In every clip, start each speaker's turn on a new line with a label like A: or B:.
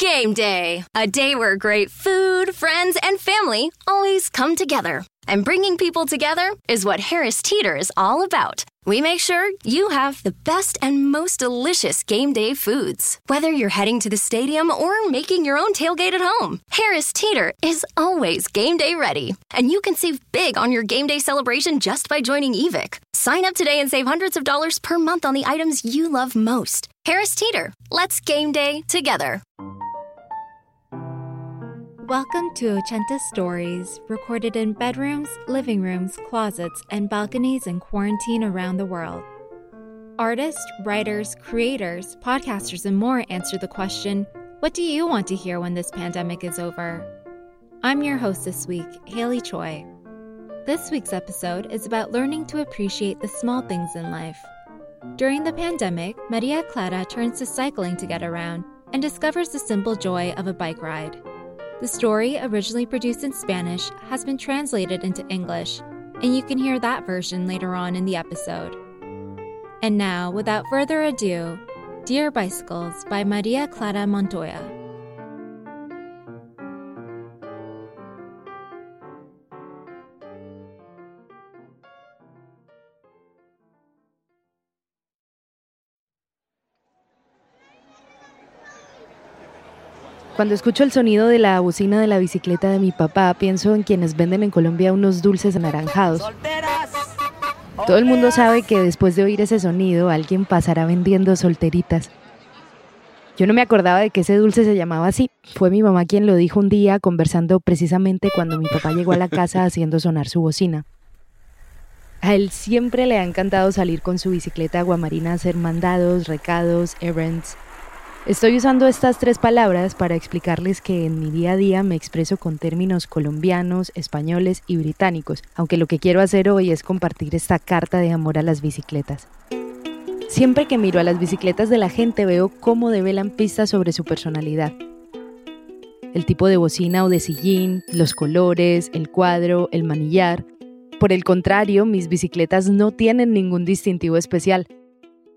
A: game day. A day where great food, friends, and family always come together. And bringing people together is what Harris Teeter is all about. We make sure you have the best and most delicious game day foods. Whether you're heading to the stadium or making your own tailgate at home, Harris Teeter is always game day ready. And you can save big on your game day celebration just by joining EVIC. Sign up today and save hundreds of dollars per month on the items you love most. Harris Teeter, let's game day together.
B: Welcome to Ochenta Stories, recorded in bedrooms, living rooms, closets, and balconies in quarantine around the world. Artists, writers, creators, podcasters, and more answer the question What do you want to hear when this pandemic is over? I'm your host this week, Haley Choi. This week's episode is about learning to appreciate the small things in life. During the pandemic, Maria Clara turns to cycling to get around and discovers the simple joy of a bike ride. The story, originally produced in Spanish, has been translated into English, and you can hear that version later on in the episode. And now, without further ado, Dear Bicycles by Maria Clara Montoya.
C: Cuando escucho el sonido de la bocina de la bicicleta de mi papá, pienso en quienes venden en Colombia unos dulces anaranjados. Todo el mundo sabe que después de oír ese sonido, alguien pasará vendiendo solteritas. Yo no me acordaba de que ese dulce se llamaba así. Fue mi mamá quien lo dijo un día conversando precisamente cuando mi papá llegó a la casa haciendo sonar su bocina. A él siempre le ha encantado salir con su bicicleta aguamarina a hacer mandados, recados, errands, Estoy usando estas tres palabras para explicarles que en mi día a día me expreso con términos colombianos, españoles y británicos, aunque lo que quiero hacer hoy es compartir esta carta de amor a las bicicletas. Siempre que miro a las bicicletas de la gente veo cómo develan pistas sobre su personalidad. El tipo de bocina o de sillín, los colores, el cuadro, el manillar. Por el contrario, mis bicicletas no tienen ningún distintivo especial,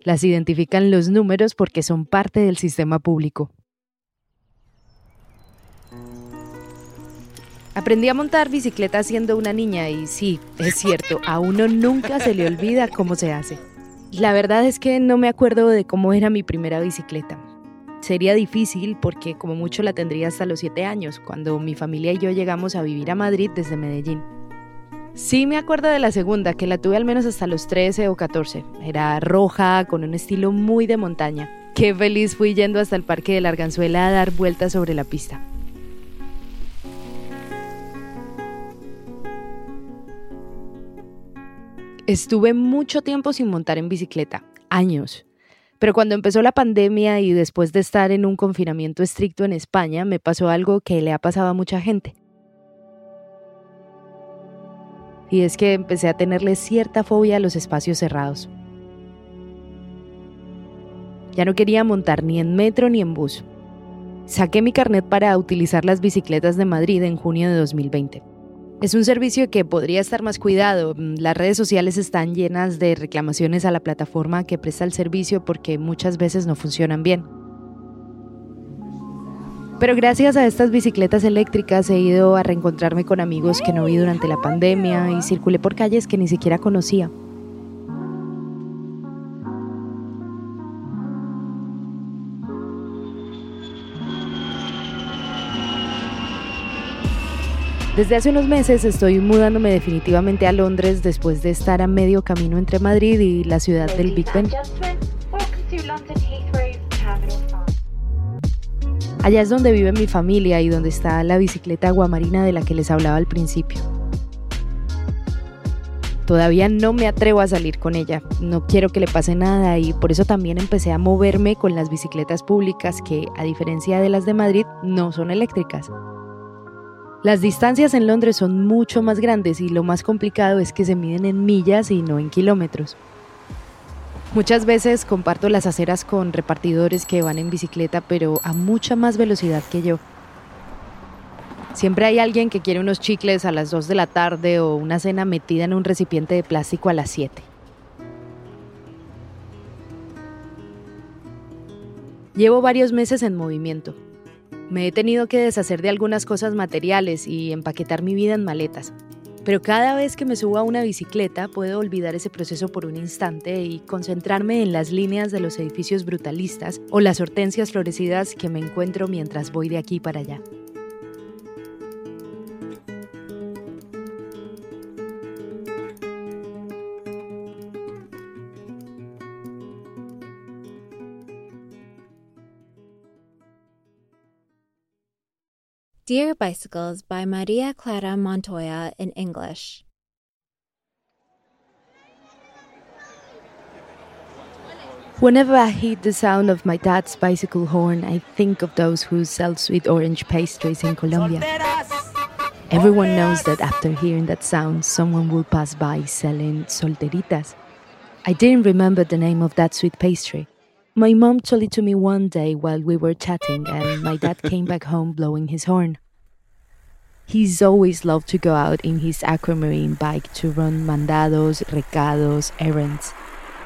C: las identifican los números porque son parte del sistema público. Aprendí a montar bicicleta siendo una niña y sí, es cierto, a uno nunca se le olvida cómo se hace. La verdad es que no me acuerdo de cómo era mi primera bicicleta. Sería difícil porque como mucho la tendría hasta los 7 años, cuando mi familia y yo llegamos a vivir a Madrid desde Medellín. Sí me acuerdo de la segunda, que la tuve al menos hasta los 13 o 14. Era roja, con un estilo muy de montaña. Qué feliz fui yendo hasta el parque de la Arganzuela a dar vueltas sobre la pista. Estuve mucho tiempo sin montar en bicicleta, años. Pero cuando empezó la pandemia y después de estar en un confinamiento estricto en España, me pasó algo que le ha pasado a mucha gente. Y es que empecé a tenerle cierta fobia a los espacios cerrados. Ya no quería montar ni en metro ni en bus. Saqué mi carnet para utilizar las bicicletas de Madrid en junio de 2020. Es un servicio que podría estar más cuidado. Las redes sociales están llenas de reclamaciones a la plataforma que presta el servicio porque muchas veces no funcionan bien. Pero gracias a estas bicicletas eléctricas he ido a reencontrarme con amigos que no vi durante la pandemia y circulé por calles que ni siquiera conocía. Desde hace unos meses estoy mudándome definitivamente a Londres después de estar a medio camino entre Madrid y la ciudad del Big Ben. Allá es donde vive mi familia y donde está la bicicleta aguamarina de la que les hablaba al principio. Todavía no me atrevo a salir con ella, no quiero que le pase nada y por eso también empecé a moverme con las bicicletas públicas que, a diferencia de las de Madrid, no son eléctricas. Las distancias en Londres son mucho más grandes y lo más complicado es que se miden en millas y no en kilómetros. Muchas veces comparto las aceras con repartidores que van en bicicleta, pero a mucha más velocidad que yo. Siempre hay alguien que quiere unos chicles a las 2 de la tarde o una cena metida en un recipiente de plástico a las 7. Llevo varios meses en movimiento. Me he tenido que deshacer de algunas cosas materiales y empaquetar mi vida en maletas. Pero cada vez que me subo a una bicicleta puedo olvidar ese proceso por un instante y concentrarme en las líneas de los edificios brutalistas o las hortensias florecidas que me encuentro mientras voy de aquí para allá.
B: Dear Bicycles by Maria Clara Montoya in English.
C: Whenever I hear the sound of my dad's bicycle horn, I think of those who sell sweet orange pastries in Colombia. Everyone knows that after hearing that sound, someone will pass by selling solteritas. I didn't remember the name of that sweet pastry. My mom told it to me one day while we were chatting, and my dad came back home blowing his horn. He's always loved to go out in his aquamarine bike to run mandados, recados, errands.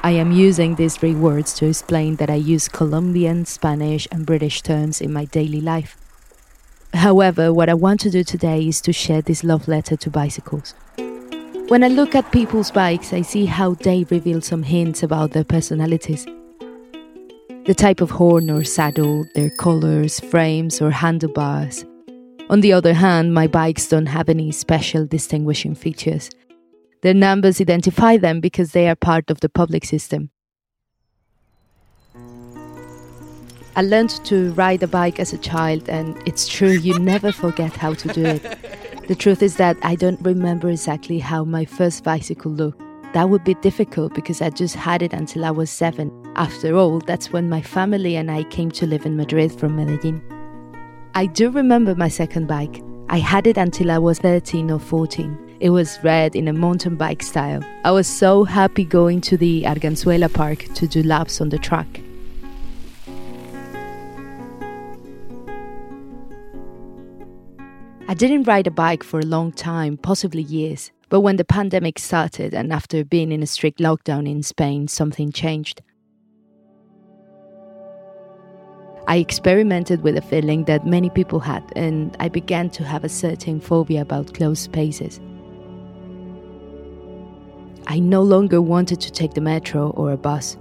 C: I am using these three words to explain that I use Colombian, Spanish, and British terms in my daily life. However, what I want to do today is to share this love letter to bicycles. When I look at people's bikes, I see how they reveal some hints about their personalities the type of horn or saddle, their colors, frames, or handlebars. On the other hand, my bikes don't have any special distinguishing features. Their numbers identify them because they are part of the public system. I learned to ride a bike as a child, and it's true, you never forget how to do it. The truth is that I don't remember exactly how my first bicycle looked. That would be difficult because I just had it until I was seven. After all, that's when my family and I came to live in Madrid from Medellin. I do remember my second bike. I had it until I was 13 or 14. It was red in a mountain bike style. I was so happy going to the Arganzuela Park to do laps on the track. I didn't ride a bike for a long time, possibly years. But when the pandemic started and after being in a strict lockdown in Spain, something changed. I experimented with a feeling that many people had, and I began to have a certain phobia about closed spaces. I no longer wanted to take the metro or a bus.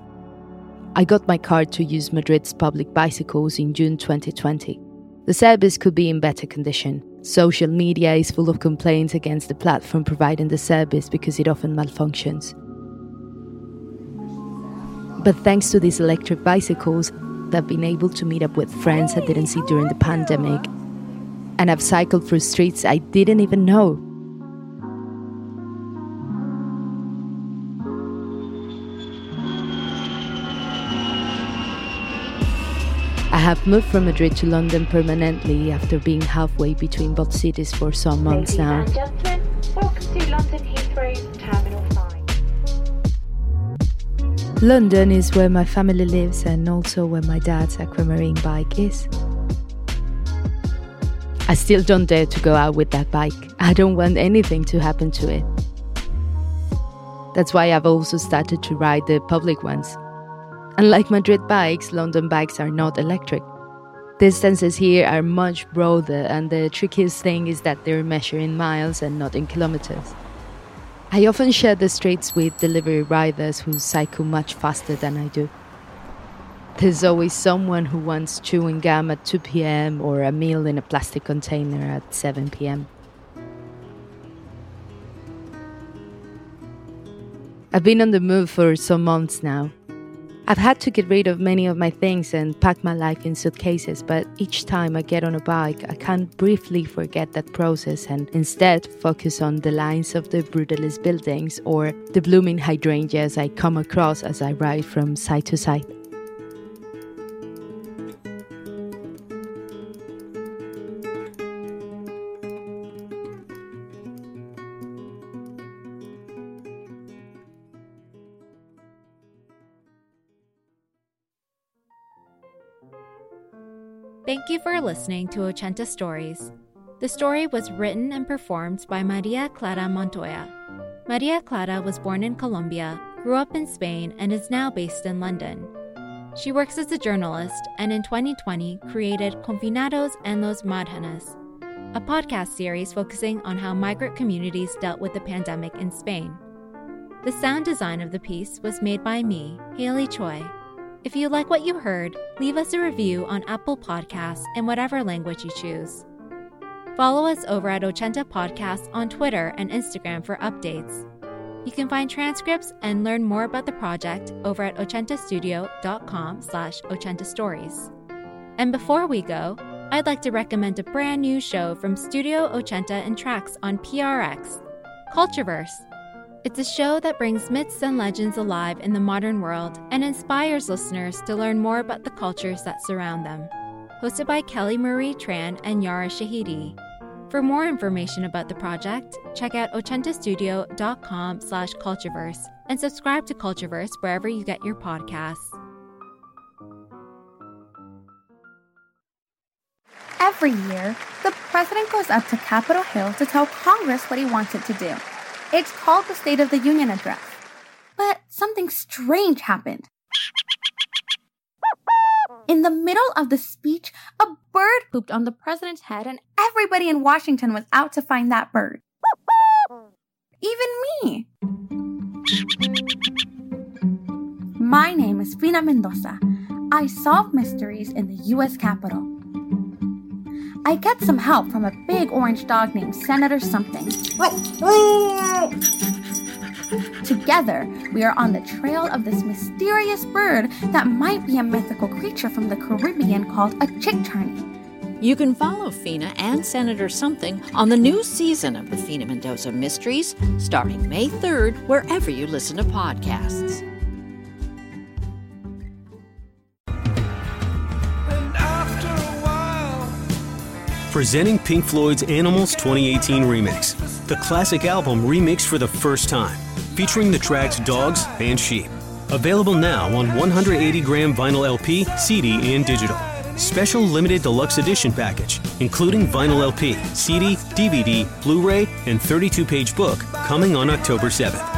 C: I got my card to use Madrid's public bicycles in June 2020. The service could be in better condition. Social media is full of complaints against the platform providing the service because it often malfunctions. But thanks to these electric bicycles, I've been able to meet up with friends I didn't see during the pandemic. And I've cycled through streets I didn't even know. I have moved from Madrid to London permanently after being halfway between both cities for some months now. London is where my family lives and also where my dad's aquamarine bike is. I still don't dare to go out with that bike. I don't want anything to happen to it. That's why I've also started to ride the public ones. Unlike Madrid bikes, London bikes are not electric. Distances here are much broader, and the trickiest thing is that they're measured in miles and not in kilometers. I often share the streets with delivery riders who cycle much faster than I do. There's always someone who wants chewing gum at 2 pm or a meal in a plastic container at 7 pm. I've been on the move for some months now, I've had to get rid of many of my things and pack my life in suitcases, but each time I get on a bike, I can't briefly forget that process and instead focus on the lines of the brutalist buildings or the blooming hydrangeas I come across as I ride from side to side.
B: Thank you for listening to Ochenta Stories. The story was written and performed by Maria Clara Montoya. Maria Clara was born in Colombia, grew up in Spain, and is now based in London. She works as a journalist and in 2020 created Confinados en los Márgenes, a podcast series focusing on how migrant communities dealt with the pandemic in Spain. The sound design of the piece was made by me, Haley Choi. If you like what you heard, leave us a review on Apple Podcasts in whatever language you choose. Follow us over at Ochenta Podcasts on Twitter and Instagram for updates. You can find transcripts and learn more about the project over at ochentastudio.com slash ochentastories. And before we go, I'd like to recommend a brand new show from Studio Ochenta and Tracks on PRX, Cultureverse. It's a show that brings myths and legends alive in the modern world and inspires listeners to learn more about the cultures that surround them. Hosted by Kelly Marie Tran and Yara Shahidi. For more information about the project, check out ochentastudio.com slash cultureverse and subscribe to Cultureverse wherever you get your podcasts.
D: Every year, the president goes up to Capitol Hill to tell Congress what he wants it to do. It's called the State of the Union Address. But something strange happened. In the middle of the speech, a bird pooped on the president's head, and everybody in Washington was out to find that bird. Even me. My name is Fina Mendoza. I solve mysteries in the U.S. Capitol. I get some help from a big orange dog named Senator Something. Together, we are on the trail of this mysterious bird that might be a mythical creature from the Caribbean called a chickcharney.
E: You can follow Fina and Senator Something on the new season of the Fina Mendoza Mysteries starting May 3rd, wherever you listen to podcasts.
F: Presenting Pink Floyd's Animals 2018 remix, the classic album remixed for the first time, featuring the tracks Dogs and Sheep. Available now on 180 gram vinyl LP, CD, and digital. Special limited deluxe edition package, including vinyl LP, CD, DVD, Blu ray, and 32 page book, coming on October 7th.